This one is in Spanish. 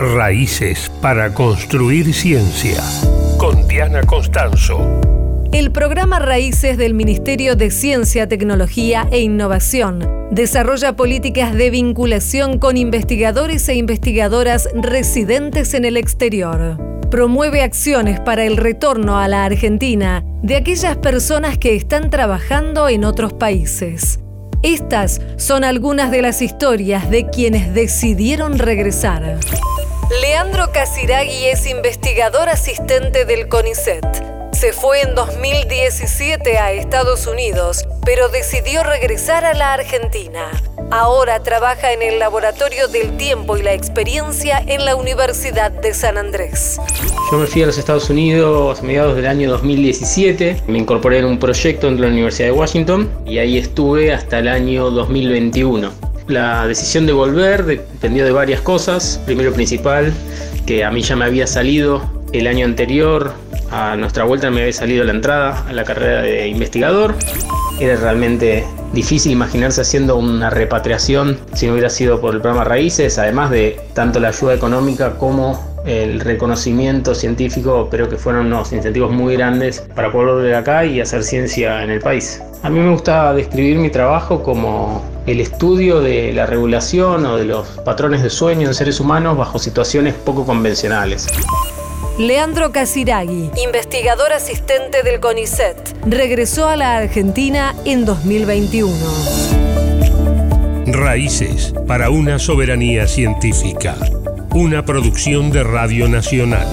Raíces para construir ciencia. Con Diana Constanzo. El programa Raíces del Ministerio de Ciencia, Tecnología e Innovación desarrolla políticas de vinculación con investigadores e investigadoras residentes en el exterior. Promueve acciones para el retorno a la Argentina de aquellas personas que están trabajando en otros países. Estas son algunas de las historias de quienes decidieron regresar. Leandro Casiraghi es investigador asistente del CONICET se fue en 2017 a Estados Unidos, pero decidió regresar a la Argentina. Ahora trabaja en el Laboratorio del Tiempo y la Experiencia en la Universidad de San Andrés. Yo me fui a los Estados Unidos a mediados del año 2017. Me incorporé en un proyecto en la Universidad de Washington y ahí estuve hasta el año 2021. La decisión de volver dependió de varias cosas. Primero principal, que a mí ya me había salido el año anterior a nuestra vuelta me había salido la entrada a la carrera de investigador. Era realmente difícil imaginarse haciendo una repatriación si no hubiera sido por el programa Raíces, además de tanto la ayuda económica como el reconocimiento científico, pero que fueron unos incentivos muy grandes para poder volver acá y hacer ciencia en el país. A mí me gusta describir mi trabajo como el estudio de la regulación o de los patrones de sueño en seres humanos bajo situaciones poco convencionales. Leandro Casiraghi, investigador asistente del CONICET, regresó a la Argentina en 2021. Raíces para una soberanía científica. Una producción de Radio Nacional.